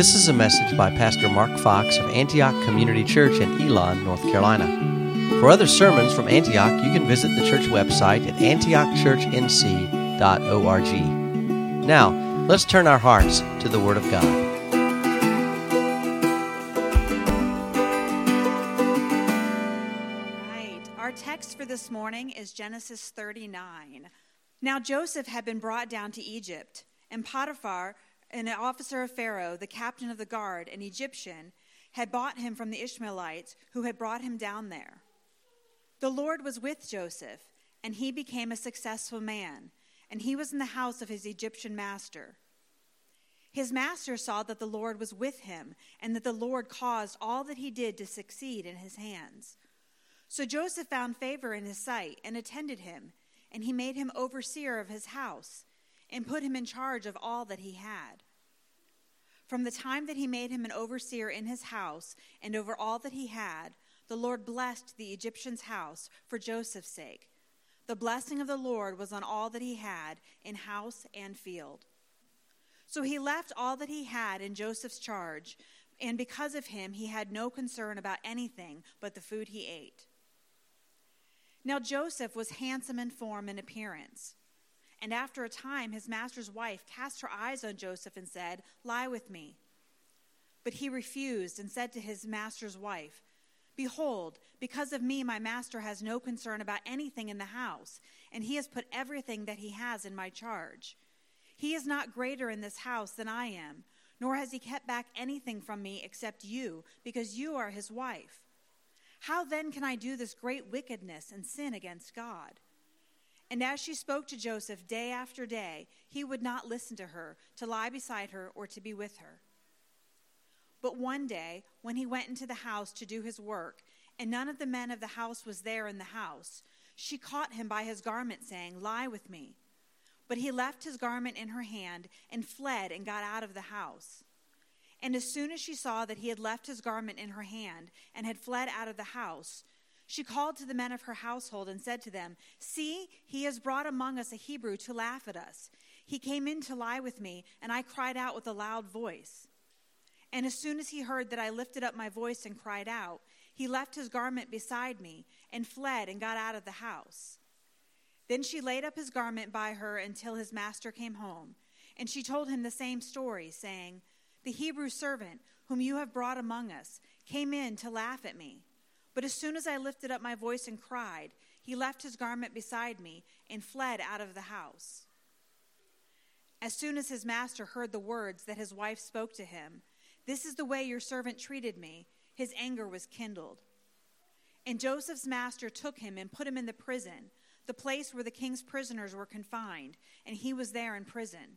This is a message by Pastor Mark Fox of Antioch Community Church in Elon, North Carolina. For other sermons from Antioch, you can visit the church website at antiochchurchnc.org. Now, let's turn our hearts to the Word of God. Right. Our text for this morning is Genesis 39. Now Joseph had been brought down to Egypt, and Potiphar, an officer of Pharaoh, the captain of the guard, an Egyptian, had bought him from the Ishmaelites who had brought him down there. The Lord was with Joseph, and he became a successful man, and he was in the house of his Egyptian master. His master saw that the Lord was with him, and that the Lord caused all that he did to succeed in his hands. So Joseph found favor in his sight and attended him, and he made him overseer of his house and put him in charge of all that he had. From the time that he made him an overseer in his house and over all that he had, the Lord blessed the Egyptian's house for Joseph's sake. The blessing of the Lord was on all that he had in house and field. So he left all that he had in Joseph's charge, and because of him, he had no concern about anything but the food he ate. Now Joseph was handsome in form and appearance. And after a time, his master's wife cast her eyes on Joseph and said, Lie with me. But he refused and said to his master's wife, Behold, because of me, my master has no concern about anything in the house, and he has put everything that he has in my charge. He is not greater in this house than I am, nor has he kept back anything from me except you, because you are his wife. How then can I do this great wickedness and sin against God? And as she spoke to Joseph day after day, he would not listen to her, to lie beside her, or to be with her. But one day, when he went into the house to do his work, and none of the men of the house was there in the house, she caught him by his garment, saying, Lie with me. But he left his garment in her hand and fled and got out of the house. And as soon as she saw that he had left his garment in her hand and had fled out of the house, she called to the men of her household and said to them, See, he has brought among us a Hebrew to laugh at us. He came in to lie with me, and I cried out with a loud voice. And as soon as he heard that I lifted up my voice and cried out, he left his garment beside me and fled and got out of the house. Then she laid up his garment by her until his master came home. And she told him the same story, saying, The Hebrew servant, whom you have brought among us, came in to laugh at me. But as soon as I lifted up my voice and cried, he left his garment beside me and fled out of the house. As soon as his master heard the words that his wife spoke to him, This is the way your servant treated me, his anger was kindled. And Joseph's master took him and put him in the prison, the place where the king's prisoners were confined, and he was there in prison.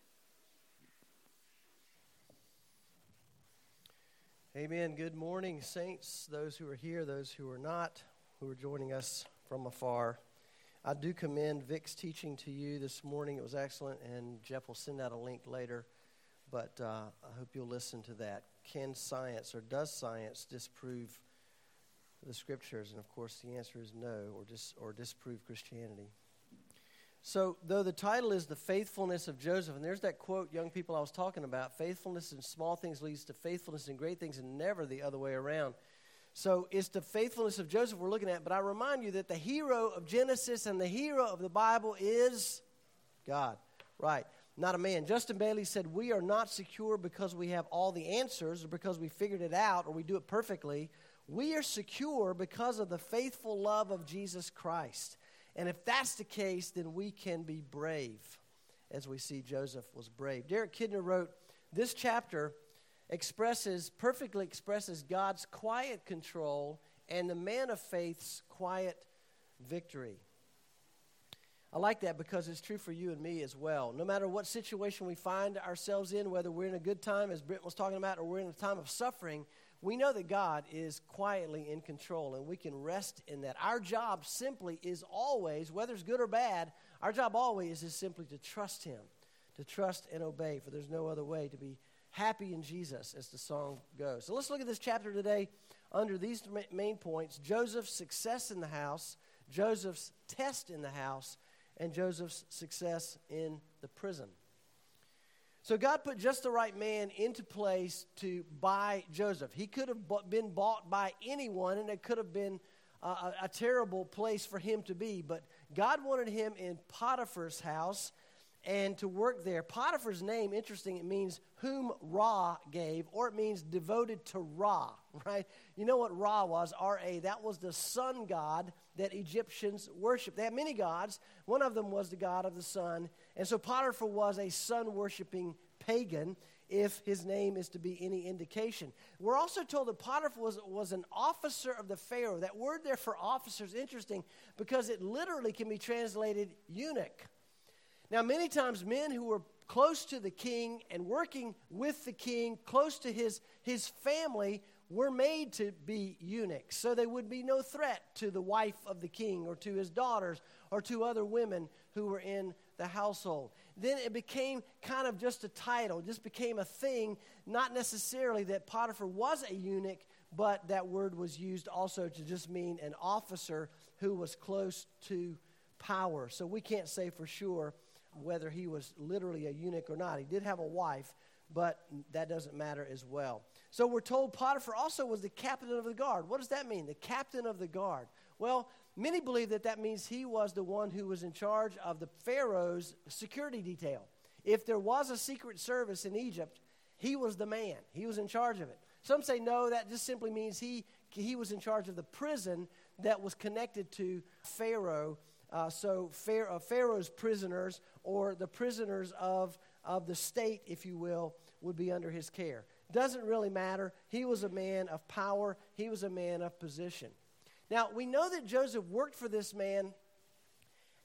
Amen. Good morning, saints, those who are here, those who are not, who are joining us from afar. I do commend Vic's teaching to you this morning. It was excellent, and Jeff will send out a link later. But uh, I hope you'll listen to that. Can science or does science disprove the scriptures? And of course, the answer is no, or, dis- or disprove Christianity. So, though the title is The Faithfulness of Joseph, and there's that quote, young people, I was talking about faithfulness in small things leads to faithfulness in great things, and never the other way around. So, it's the faithfulness of Joseph we're looking at, but I remind you that the hero of Genesis and the hero of the Bible is God. Right, not a man. Justin Bailey said, We are not secure because we have all the answers or because we figured it out or we do it perfectly. We are secure because of the faithful love of Jesus Christ. And if that's the case, then we can be brave, as we see Joseph was brave. Derek Kidner wrote, This chapter expresses, perfectly expresses God's quiet control and the man of faith's quiet victory. I like that because it's true for you and me as well. No matter what situation we find ourselves in, whether we're in a good time, as Britt was talking about, or we're in a time of suffering, we know that God is quietly in control and we can rest in that. Our job simply is always, whether it's good or bad, our job always is simply to trust Him, to trust and obey, for there's no other way to be happy in Jesus, as the song goes. So let's look at this chapter today under these main points Joseph's success in the house, Joseph's test in the house, and Joseph's success in the prison. So God put just the right man into place to buy Joseph. He could have been bought by anyone, and it could have been uh, a, a, terrible place for him to be. But God wanted him in Potiphar's house and to work there. Potiphar's name, interesting, it means whom Ra gave, or it means devoted to Ra, right? You know what Ra was? R A. That was the sun god that Egyptians worshiped. They had many gods. One of them was the god of the sun. And so Potiphar was a sun worshiping pagan, if his name is to be any indication. We're also told that Potiphar was, was an officer of the Pharaoh. That word there for officer is interesting because it literally can be translated eunuch. Now, many times men who were close to the king and working with the king, close to his, his family, were made to be eunuchs. So they would be no threat to the wife of the king or to his daughters or to other women who were in the household. Then it became kind of just a title, it just became a thing, not necessarily that Potiphar was a eunuch, but that word was used also to just mean an officer who was close to power. So we can't say for sure whether he was literally a eunuch or not. He did have a wife, but that doesn't matter as well. So we're told Potiphar also was the captain of the guard. What does that mean? The captain of the guard. Well, many believe that that means he was the one who was in charge of the Pharaoh's security detail. If there was a secret service in Egypt, he was the man, he was in charge of it. Some say no, that just simply means he, he was in charge of the prison that was connected to Pharaoh uh, so uh, Pharaoh's prisoners or the prisoners of, of the state, if you will, would be under his care. Doesn't really matter. He was a man of power, he was a man of position. Now, we know that Joseph worked for this man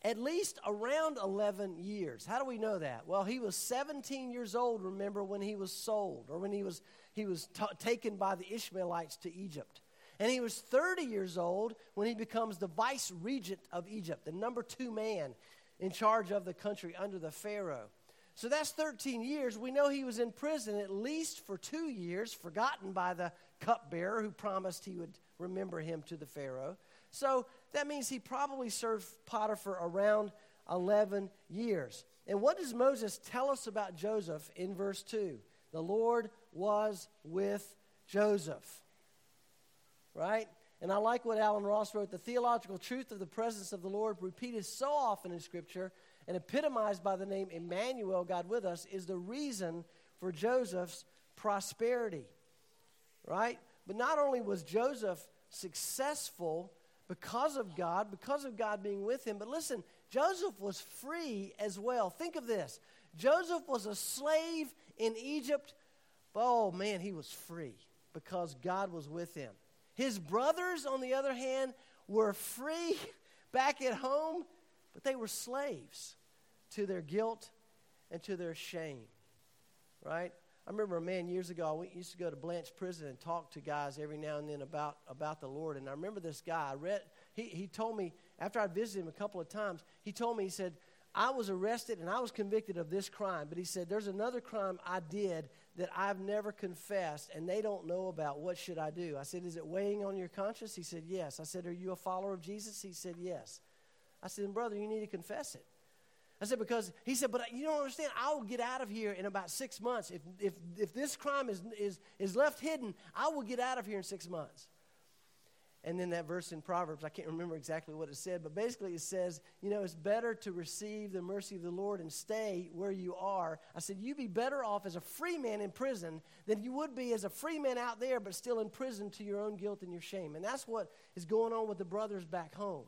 at least around 11 years. How do we know that? Well, he was 17 years old, remember, when he was sold or when he was, he was t- taken by the Ishmaelites to Egypt. And he was 30 years old when he becomes the vice regent of Egypt, the number two man in charge of the country under the Pharaoh. So that's 13 years. We know he was in prison at least for two years, forgotten by the cupbearer who promised he would remember him to the Pharaoh. So that means he probably served Potiphar around 11 years. And what does Moses tell us about Joseph in verse 2? The Lord was with Joseph right? And I like what Alan Ross wrote the theological truth of the presence of the Lord, repeated so often in Scripture and epitomized by the name Emmanuel, God with us, is the reason for Joseph's prosperity, right? But not only was Joseph successful because of God, because of God being with him, but listen, Joseph was free as well. Think of this Joseph was a slave in Egypt, but oh man, he was free because God was with him. His brothers, on the other hand, were free back at home, but they were slaves to their guilt and to their shame. Right? I remember a man years ago, we used to go to Blanch Prison and talk to guys every now and then about, about the Lord. And I remember this guy, I read, he, he told me, after I visited him a couple of times, he told me, he said, I was arrested and I was convicted of this crime, but he said, There's another crime I did that I've never confessed and they don't know about. What should I do? I said, Is it weighing on your conscience? He said, Yes. I said, Are you a follower of Jesus? He said, Yes. I said, Brother, you need to confess it. I said, Because he said, But you don't understand. I will get out of here in about six months. If, if, if this crime is, is, is left hidden, I will get out of here in six months. And then that verse in Proverbs, I can't remember exactly what it said, but basically it says, you know, it's better to receive the mercy of the Lord and stay where you are. I said, you'd be better off as a free man in prison than you would be as a free man out there, but still in prison to your own guilt and your shame. And that's what is going on with the brothers back home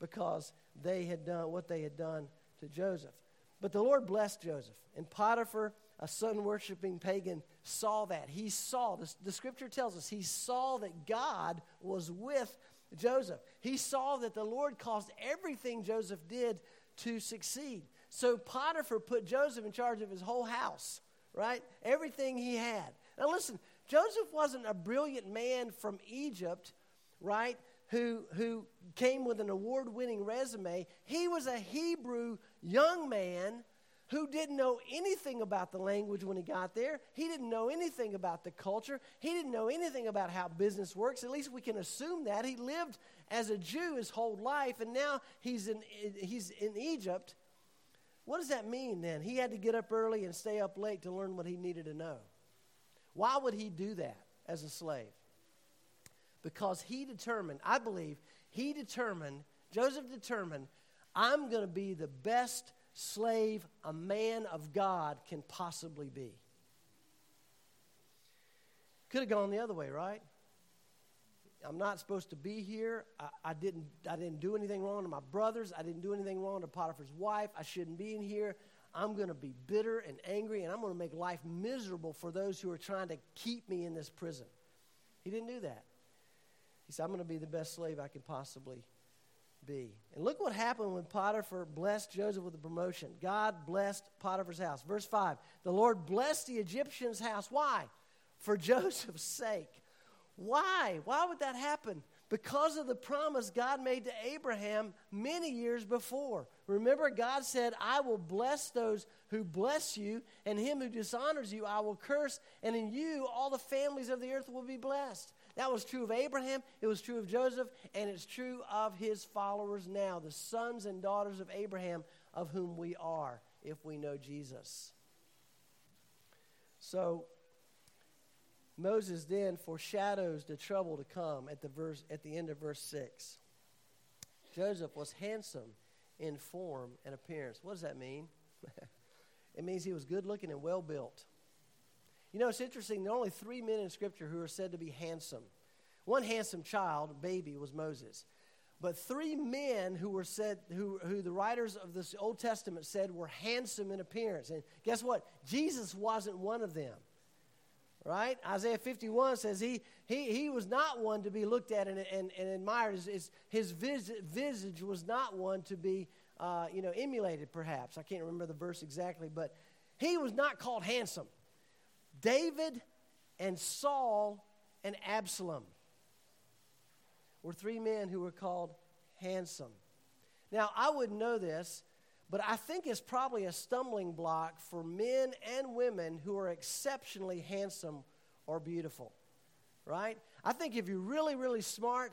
because they had done what they had done to Joseph. But the Lord blessed Joseph. And Potiphar, a sun worshiping pagan, saw that. He saw, the, the scripture tells us, he saw that God was with Joseph. He saw that the Lord caused everything Joseph did to succeed. So Potiphar put Joseph in charge of his whole house, right? Everything he had. Now listen, Joseph wasn't a brilliant man from Egypt, right, who, who came with an award winning resume. He was a Hebrew young man who didn't know anything about the language when he got there. He didn't know anything about the culture. He didn't know anything about how business works. At least we can assume that. He lived as a Jew his whole life, and now he's in, he's in Egypt. What does that mean then? He had to get up early and stay up late to learn what he needed to know. Why would he do that as a slave? Because he determined, I believe, he determined, Joseph determined, I'm going to be the best slave a man of God can possibly be. Could have gone the other way, right? I'm not supposed to be here. I, I, didn't, I didn't do anything wrong to my brothers. I didn't do anything wrong to Potiphar's wife. I shouldn't be in here. I'm going to be bitter and angry, and I'm going to make life miserable for those who are trying to keep me in this prison. He didn't do that. He said, I'm going to be the best slave I can possibly be. And look what happened when Potiphar blessed Joseph with a promotion. God blessed Potiphar's house. Verse 5 The Lord blessed the Egyptian's house. Why? For Joseph's sake. Why? Why would that happen? Because of the promise God made to Abraham many years before. Remember, God said, I will bless those who bless you, and him who dishonors you I will curse, and in you all the families of the earth will be blessed. That was true of Abraham, it was true of Joseph, and it's true of his followers now, the sons and daughters of Abraham, of whom we are, if we know Jesus. So, Moses then foreshadows the trouble to come at the, verse, at the end of verse 6. Joseph was handsome in form and appearance. What does that mean? it means he was good looking and well built. You know, it's interesting. There are only three men in Scripture who are said to be handsome. One handsome child, baby, was Moses. But three men who were said, who, who the writers of this Old Testament said were handsome in appearance. And guess what? Jesus wasn't one of them. Right? Isaiah 51 says he, he, he was not one to be looked at and, and, and admired. His, his visage was not one to be uh, you know, emulated, perhaps. I can't remember the verse exactly, but he was not called handsome. David and Saul and Absalom were three men who were called handsome. Now, I wouldn't know this, but I think it's probably a stumbling block for men and women who are exceptionally handsome or beautiful, right? I think if you're really, really smart,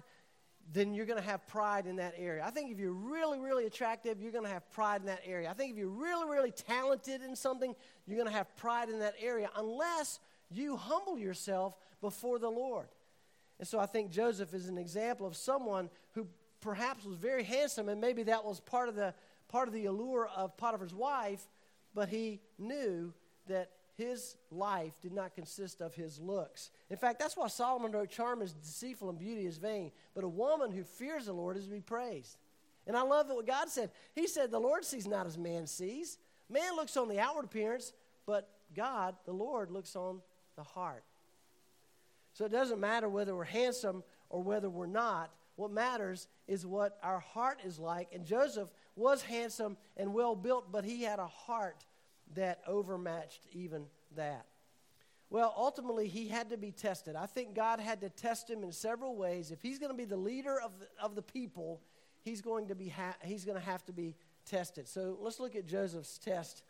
then you're going to have pride in that area. I think if you're really, really attractive, you're going to have pride in that area. I think if you're really, really talented in something, you're going to have pride in that area unless you humble yourself before the Lord. And so I think Joseph is an example of someone who perhaps was very handsome, and maybe that was part of the, part of the allure of Potiphar's wife, but he knew that his life did not consist of his looks. In fact, that's why Solomon wrote, Charm is deceitful and beauty is vain. But a woman who fears the Lord is to be praised. And I love what God said. He said, The Lord sees not as man sees. Man looks on the outward appearance, but God, the Lord, looks on the heart. So it doesn't matter whether we're handsome or whether we're not. What matters is what our heart is like. And Joseph was handsome and well built, but he had a heart that overmatched even that. Well, ultimately, he had to be tested. I think God had to test him in several ways. If he's going to be the leader of the, of the people, he's going, to be ha- he's going to have to be tested. So let's look at Joseph's test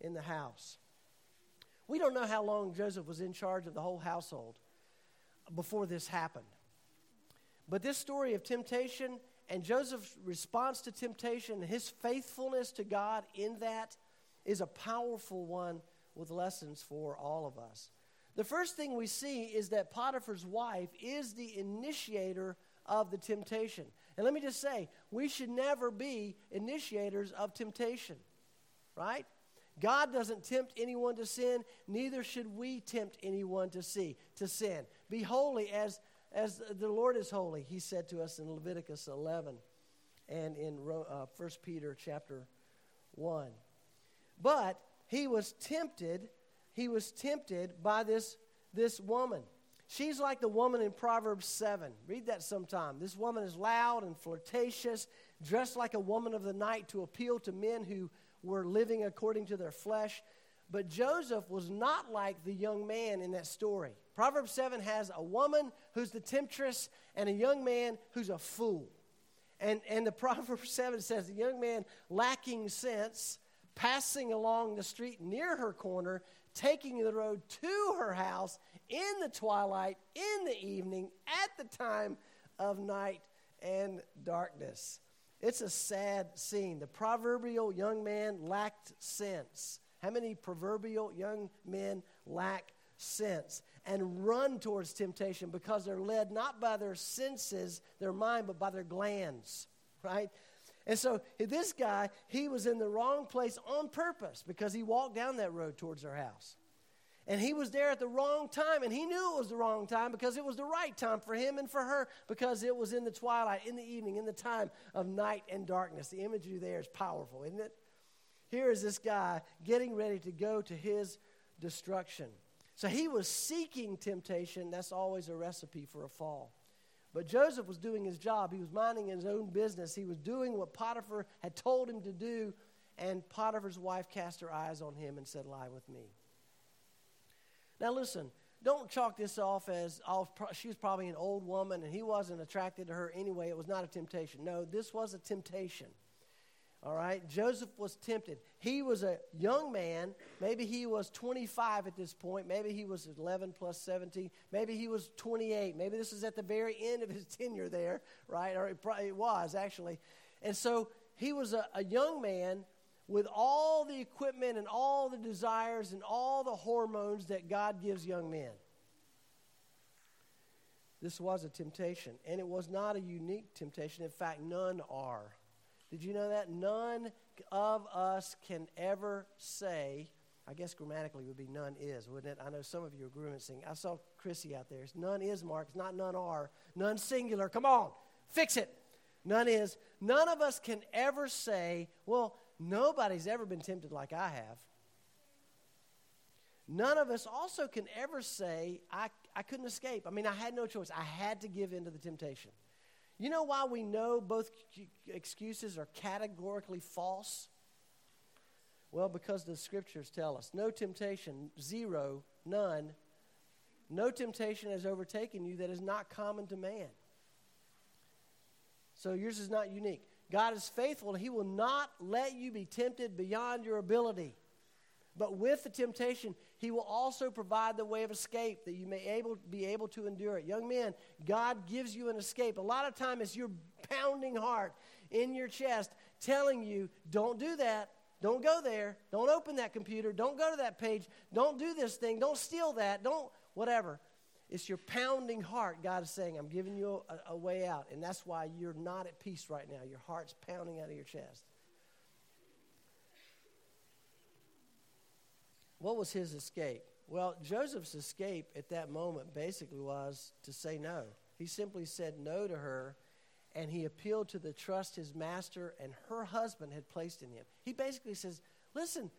in the house. We don't know how long Joseph was in charge of the whole household before this happened. But this story of temptation and Joseph's response to temptation his faithfulness to God in that is a powerful one with lessons for all of us. The first thing we see is that Potiphar's wife is the initiator of the temptation. And let me just say, we should never be initiators of temptation, right? God doesn't tempt anyone to sin, neither should we tempt anyone to see to sin. Be holy as as the Lord is holy, he said to us in Leviticus 11 and in uh, 1 Peter chapter 1. But he was tempted, he was tempted by this, this woman. She's like the woman in Proverbs 7. Read that sometime. This woman is loud and flirtatious, dressed like a woman of the night to appeal to men who were living according to their flesh. But Joseph was not like the young man in that story. Proverbs 7 has a woman who's the temptress and a young man who's a fool. And, and the Proverbs 7 says the young man lacking sense, passing along the street near her corner, taking the road to her house in the twilight, in the evening, at the time of night and darkness. It's a sad scene. The proverbial young man lacked sense. How many proverbial young men lack sense and run towards temptation because they're led not by their senses, their mind, but by their glands, right? And so this guy, he was in the wrong place on purpose because he walked down that road towards their house. And he was there at the wrong time, and he knew it was the wrong time because it was the right time for him and for her because it was in the twilight, in the evening, in the time of night and darkness. The imagery there is powerful, isn't it? Here is this guy getting ready to go to his destruction. So he was seeking temptation. That's always a recipe for a fall. But Joseph was doing his job. He was minding his own business. He was doing what Potiphar had told him to do, and Potiphar's wife cast her eyes on him and said, Lie with me. Now, listen, don't chalk this off as oh, she was probably an old woman and he wasn't attracted to her anyway. It was not a temptation. No, this was a temptation. All right, Joseph was tempted. He was a young man. Maybe he was 25 at this point. Maybe he was 11 plus 17. Maybe he was 28. Maybe this is at the very end of his tenure there, right? Or it, probably, was actually. And so he was a, a young man with all the equipment and all the desires and all the hormones that God gives young men. This was a temptation, and it was not a unique temptation. In fact, none are. Did you know that? None of us can ever say, I guess grammatically would be none is, wouldn't it? I know some of you are grimacing. I saw Chrissy out there. It's none is, Mark. It's not none are. None singular. Come on, fix it. None is. None of us can ever say, well, Nobody's ever been tempted like I have. None of us also can ever say, I, I couldn't escape. I mean, I had no choice. I had to give in to the temptation. You know why we know both excuses are categorically false? Well, because the scriptures tell us no temptation, zero, none. No temptation has overtaken you that is not common to man. So yours is not unique. God is faithful, He will not let you be tempted beyond your ability. But with the temptation, He will also provide the way of escape that you may able, be able to endure it. Young men, God gives you an escape. A lot of time it's your pounding heart in your chest telling you, don't do that. Don't go there. Don't open that computer. Don't go to that page. Don't do this thing. Don't steal that. Don't, whatever. It's your pounding heart. God is saying, I'm giving you a, a, way out. And that's why you're not at peace right now. Your heart's pounding out of your chest. What was his escape? Well, Joseph's escape at that moment basically was to say no. He simply said no to her, and he appealed to the trust his master and her husband had placed in him. He basically says, Listen,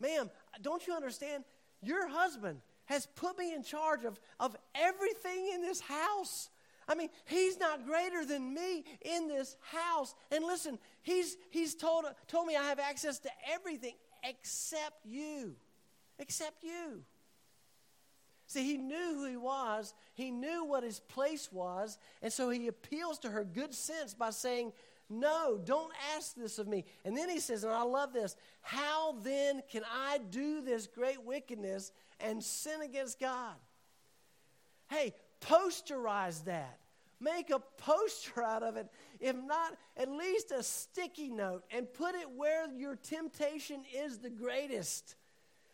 ma'am, don't you understand? Your husband has put me in charge of, of everything in this house. I mean, he's not greater than me in this house. And listen, he's, he's told, told me I have access to everything except you. Except you. See, he knew who he was, he knew what his place was, and so he appeals to her good sense by saying, No, don't ask this of me. And then he says, and I love this, how then can I do this great wickedness and sin against God. Hey, posterize that. Make a poster out of it, if not at least a sticky note, and put it where your temptation is the greatest.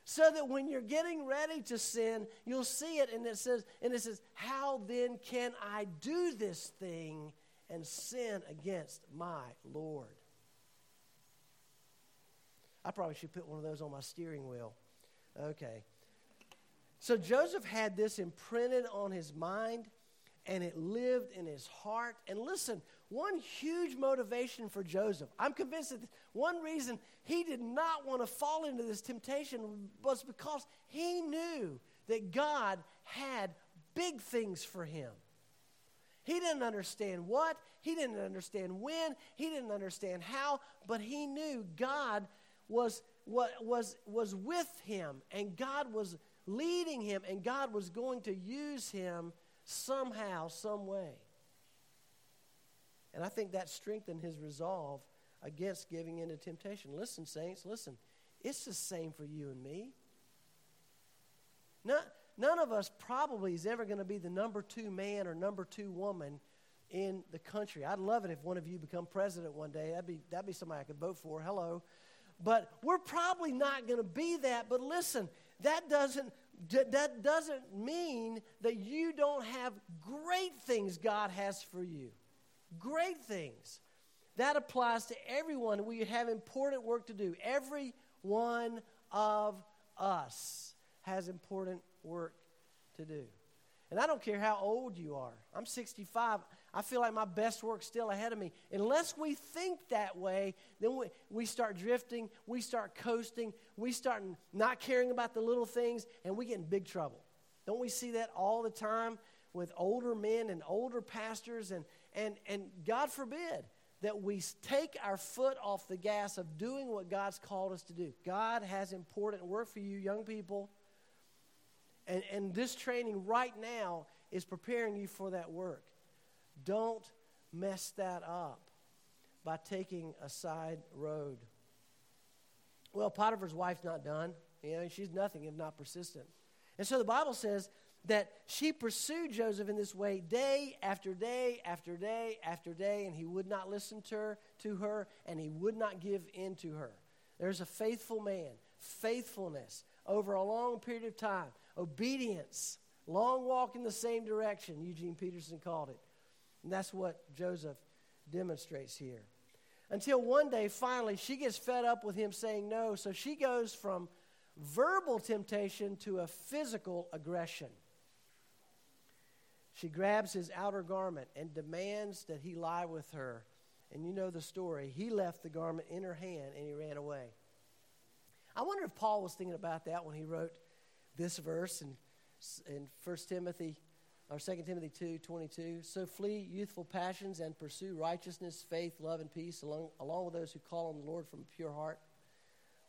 So that when you're getting ready to sin, you'll see it and it says, and it says, How then can I do this thing and sin against my Lord? I probably should put one of those on my steering wheel. Okay. So Joseph had this imprinted on his mind and it lived in his heart. And listen, one huge motivation for Joseph, I'm convinced that one reason he did not want to fall into this temptation was because he knew that God had big things for him. He didn't understand what, he didn't understand when, he didn't understand how, but he knew God was was, was with him, and God was leading him, and God was going to use him somehow, some way. And I think that strengthened his resolve against giving in to temptation. Listen, saints, listen. It's the same for you and me. None, none of us probably is ever going to be the number two man or number two woman in the country. I'd love it if one of you become president one day. That'd be, that'd be somebody I could vote for. Hello. But we're probably not going to be that. But listen, that doesn't, that doesn't mean that you don't have great things God has for you. Great things. That applies to everyone. We have important work to do. Every one of us has important work to do. And I don't care how old you are. I'm 65. I feel like my best work's still ahead of me. Unless we think that way, then we, we start drifting, we start coasting, we start not caring about the little things, and we get in big trouble. Don't we see that all the time with older men and older pastors? And, and, and God forbid that we take our foot off the gas of doing what God's called us to do. God has important work for you, young people. And, and this training right now is preparing you for that work. Don't mess that up by taking a side road. Well, Potiphar's wife's not done. You know, she's nothing if not persistent. And so the Bible says that she pursued Joseph in this way day after day after day after day, and he would not listen to her, to her and he would not give in to her. There's a faithful man, faithfulness over a long period of time, obedience, long walk in the same direction, Eugene Peterson called it. And that's what Joseph demonstrates here. Until one day, finally, she gets fed up with him saying no, so she goes from verbal temptation to a physical aggression. She grabs his outer garment and demands that he lie with her. And you know the story. He left the garment in her hand and he ran away. I wonder if Paul was thinking about that when he wrote this verse in, in 1 Timothy or 2 Timothy 2 22. So flee youthful passions and pursue righteousness, faith, love, and peace along, along with those who call on the Lord from a pure heart.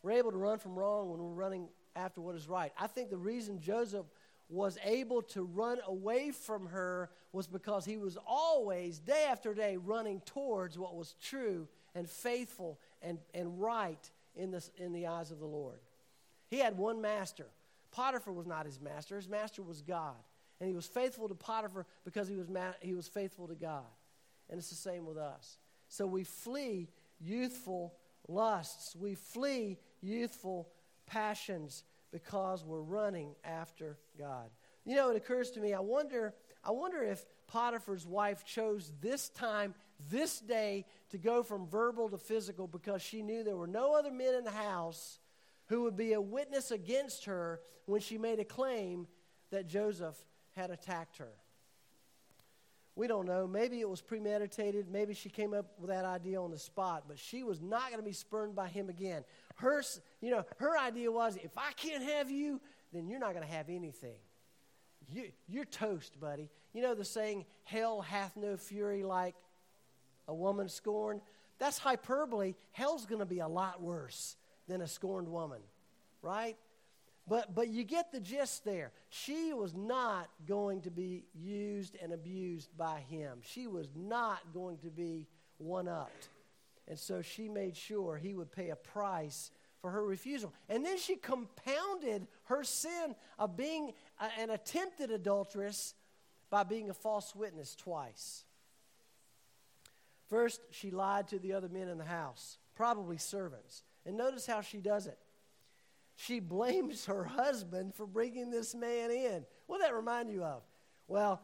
We're able to run from wrong when we're running after what is right. I think the reason Joseph was able to run away from her was because he was always, day after day, running towards what was true and faithful and, and right in the, in the eyes of the Lord. He had one master. Potiphar was not his master, his master was God. And he was faithful to Potiphar because he was, ma- he was faithful to God. And it's the same with us. So we flee youthful lusts, we flee youthful passions because we're running after God. You know, it occurs to me, I wonder, I wonder if Potiphar's wife chose this time, this day, to go from verbal to physical because she knew there were no other men in the house who would be a witness against her when she made a claim that Joseph had attacked her. We don't know. Maybe it was premeditated. Maybe she came up with that idea on the spot, but she was not going to be spurned by him again. Her, you know, her idea was if I can't have you, then you're not going to have anything. You, you're toast, buddy. You know the saying, hell hath no fury like a woman scorned? That's hyperbole. Hell's going to be a lot worse than a scorned woman, right? But, but you get the gist there. She was not going to be used and abused by him. She was not going to be one upped. And so she made sure he would pay a price for her refusal. And then she compounded her sin of being an attempted adulteress by being a false witness twice. First, she lied to the other men in the house, probably servants. And notice how she does it. She blames her husband for bringing this man in. What that remind you of? Well,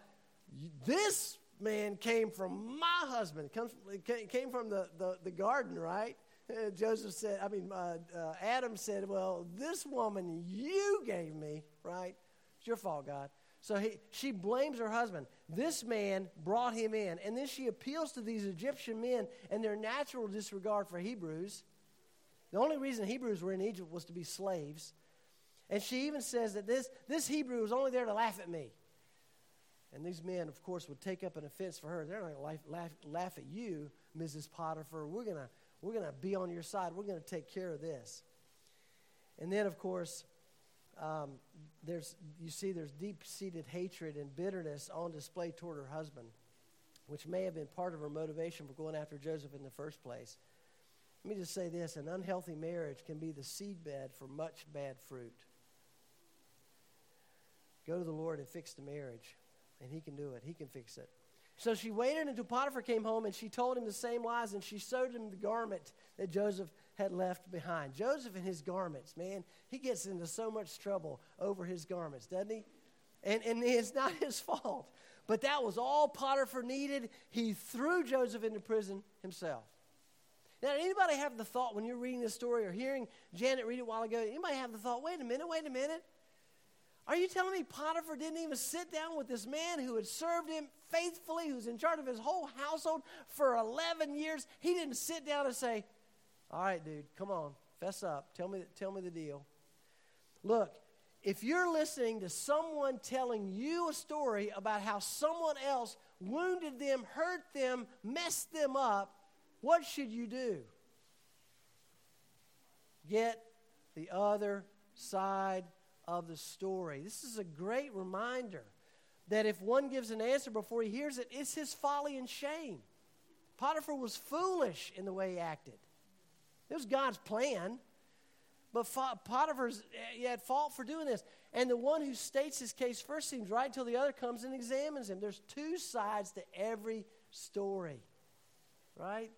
this man came from my husband. Comes, came from the, the, the garden, right? Joseph said, I mean, uh, uh, Adam said, Well, this woman you gave me, right? It's your fault, God. So he, she blames her husband. This man brought him in. And then she appeals to these Egyptian men and their natural disregard for Hebrews. The only reason Hebrews were in Egypt was to be slaves. And she even says that this, this Hebrew was only there to laugh at me. And these men, of course, would take up an offense for her. They're not going to laugh, laugh, at you, Mrs. Potiphar. We're going we're gonna be on your side. We're going to take care of this. And then, of course, um, there's, you see there's deep seated hatred and bitterness on display toward her husband, which may have been part of her motivation for going after Joseph in the first place. Let me just say this an unhealthy marriage can be the seedbed for much bad fruit. Go to the Lord and fix the marriage, and He can do it, He can fix it. So she waited until Potiphar came home, and she told him the same lies, and she sewed him the garment that Joseph had left behind. Joseph and his garments, man, he gets into so much trouble over his garments, doesn't he? And, and it's not his fault. But that was all Potiphar needed. He threw Joseph into prison himself. Now, anybody have the thought when you're reading this story or hearing Janet read it a while ago, anybody have the thought, wait a minute, wait a minute. Are you telling me Potiphar didn't even sit down with this man who had served him faithfully, who's in charge of his whole household for 11 years? He didn't sit down and say, All right, dude, come on, fess up. Tell me, tell me the deal. Look, if you're listening to someone telling you a story about how someone else wounded them, hurt them, messed them up, what should you do? Get the other side of the story. This is a great reminder that if one gives an answer before he hears it, it's his folly and shame. Potiphar was foolish in the way he acted. It was God's plan, but Potiphar's eh, he had fault for doing this. And the one who states his case first seems right until the other comes and examines him. There's two sides to every story, right?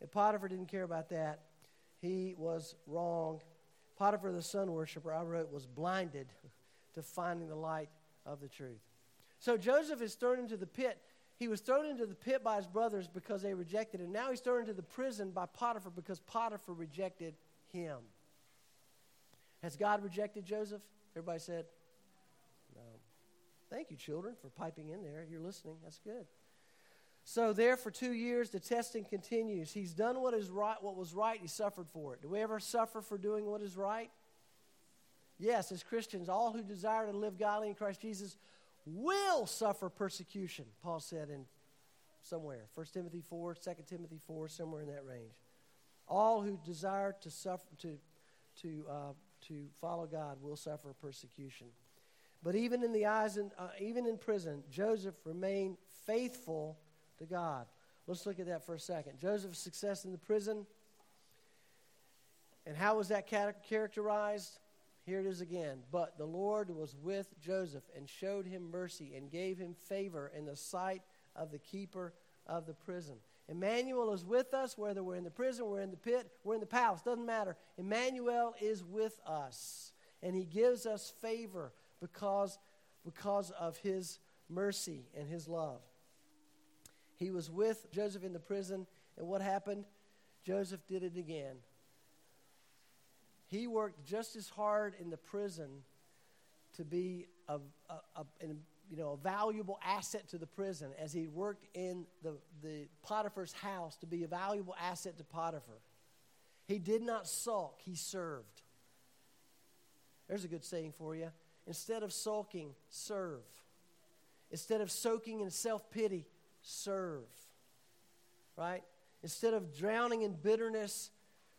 And Potiphar didn't care about that. He was wrong. Potiphar, the sun worshiper, I wrote, was blinded to finding the light of the truth. So Joseph is thrown into the pit. He was thrown into the pit by his brothers because they rejected him. Now he's thrown into the prison by Potiphar because Potiphar rejected him. Has God rejected Joseph? Everybody said, No. Thank you, children, for piping in there. You're listening. That's good. So there for two years, the testing continues. He's done what is right, what was right, he suffered for it. Do we ever suffer for doing what is right? Yes, as Christians, all who desire to live godly in Christ Jesus will suffer persecution, Paul said in somewhere. 1 Timothy 4, 2 Timothy 4, somewhere in that range. All who desire to suffer to to uh, to follow God will suffer persecution. But even in the eyes, in, uh, even in prison, Joseph remained faithful to God. Let's look at that for a second. Joseph's success in the prison. And how was that characterized? Here it is again. But the Lord was with Joseph and showed him mercy and gave him favor in the sight of the keeper of the prison. Emmanuel is with us, whether we're in the prison, we're in the pit, we're in the palace, doesn't matter. Emmanuel is with us, and he gives us favor because, because of his mercy and his love. He was with Joseph in the prison, and what happened? Joseph did it again. He worked just as hard in the prison to be a, a, a, you know, a valuable asset to the prison as he worked in the, the Potiphar's house to be a valuable asset to Potiphar. He did not sulk, he served. There's a good saying for you. Instead of sulking, serve. Instead of soaking in self pity, serve. Right? Instead of drowning in bitterness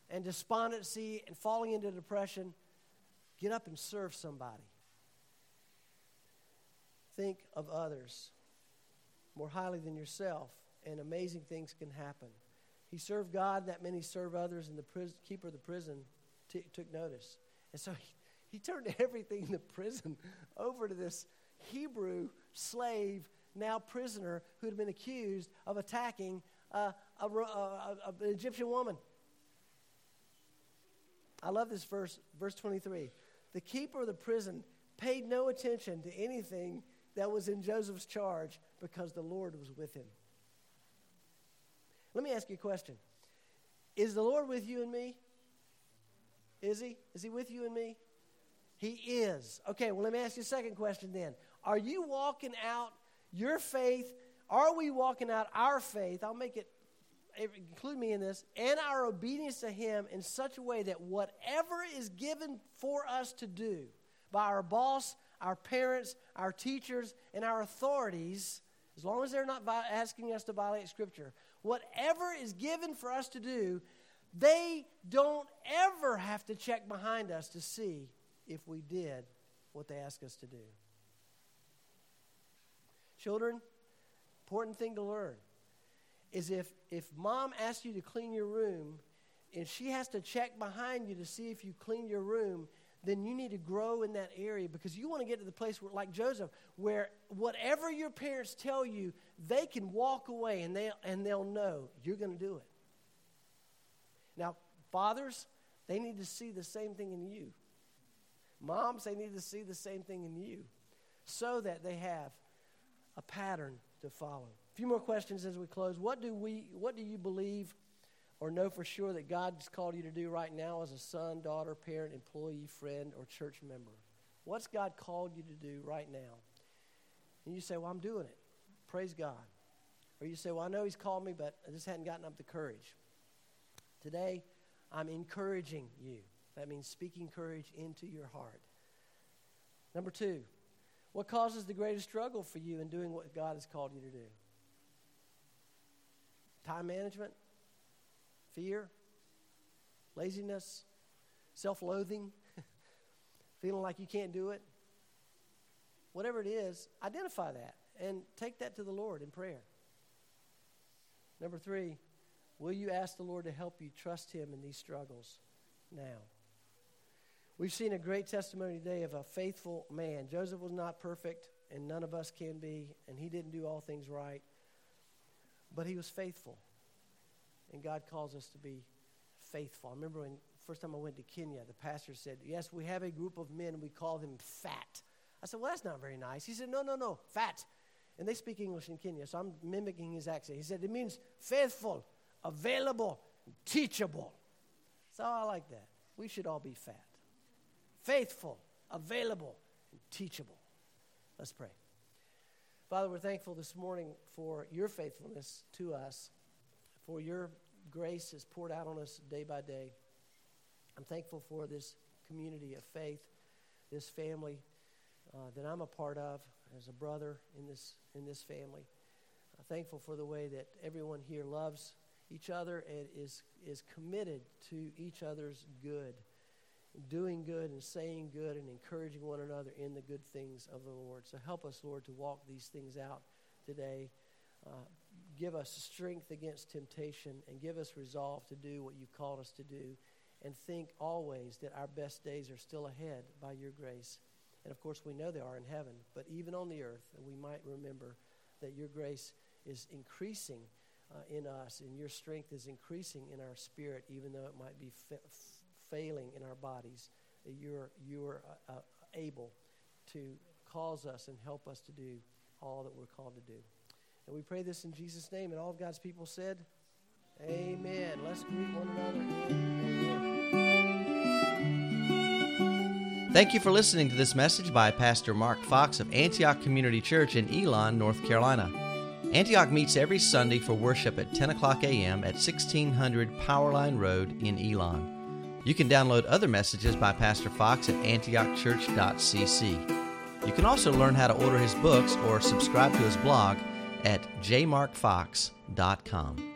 and despondency and falling into depression, get up and serve somebody. Think of others more highly than yourself, and amazing things can happen. He served God, that many serve others, and the pris- keeper of the prison t- took notice. And so he, he turned everything in the prison over to this Hebrew slave now prisoner who had been accused of attacking a, a, a, an Egyptian woman. I love this verse, verse 23. The keeper of the prison paid no attention to anything that was in Joseph's charge because the Lord was with him. Let me ask you a question Is the Lord with you and me? Is he? Is he with you and me? He is. Okay, well, let me ask you a second question then. Are you walking out your faith, are we walking out our faith? I'll make it, include me in this, and our obedience to Him in such a way that whatever is given for us to do by our boss, our parents, our teachers, and our authorities, as long as they're not asking us to violate Scripture, whatever is given for us to do, they don't ever have to check behind us to see if we did what they ask us to do. Children, important thing to learn is if, if mom asks you to clean your room and she has to check behind you to see if you clean your room, then you need to grow in that area because you want to get to the place where, like Joseph, where whatever your parents tell you, they can walk away and they'll, and they'll know you're going to do it. Now, fathers, they need to see the same thing in you. Moms, they need to see the same thing in you so that they have a pattern to follow. A few more questions as we close. What do we what do you believe or know for sure that God's called you to do right now as a son, daughter, parent, employee, friend, or church member? What's God called you to do right now? And you say, Well, I'm doing it. Praise God. Or you say, Well, I know He's called me, but I just hadn't gotten up the courage. Today, I'm encouraging you. That means speaking courage into your heart. Number two, what causes the greatest struggle for you in doing what God has called you to do? Time management, fear, laziness, self loathing, feeling like you can't do it. Whatever it is, identify that and take that to the Lord in prayer. Number three, will you ask the Lord to help you trust Him in these struggles now? We've seen a great testimony today of a faithful man. Joseph was not perfect, and none of us can be, and he didn't do all things right, but he was faithful. And God calls us to be faithful. I remember when first time I went to Kenya, the pastor said, Yes, we have a group of men, we call them fat. I said, Well, that's not very nice. He said, No, no, no, fat. And they speak English in Kenya, so I'm mimicking his accent. He said, It means faithful, available, teachable. So I like that. We should all be fat faithful, available, and teachable. Let's pray. Father, we're thankful this morning for your faithfulness to us, for your grace is poured out on us day by day. I'm thankful for this community of faith, this family uh, that I'm a part of as a brother in this, in this family. I'm thankful for the way that everyone here loves each other and is, is committed to each other's good doing good and saying good and encouraging one another in the good things of the Lord. So help us, Lord, to walk these things out today. Uh, give us strength against temptation and give us resolve to do what you've called us to do. And think always that our best days are still ahead by your grace. And of course, we know they are in heaven, but even on the earth, we might remember that your grace is increasing uh, in us and your strength is increasing in our spirit, even though it might be failing in our bodies, that you're, you're uh, uh, able to cause us and help us to do all that we're called to do. And we pray this in Jesus' name. And all of God's people said, Amen. Let's greet one another. Thank you for listening to this message by Pastor Mark Fox of Antioch Community Church in Elon, North Carolina. Antioch meets every Sunday for worship at 10 o'clock a.m. at 1600 Powerline Road in Elon. You can download other messages by Pastor Fox at antiochchurch.cc. You can also learn how to order his books or subscribe to his blog at jmarkfox.com.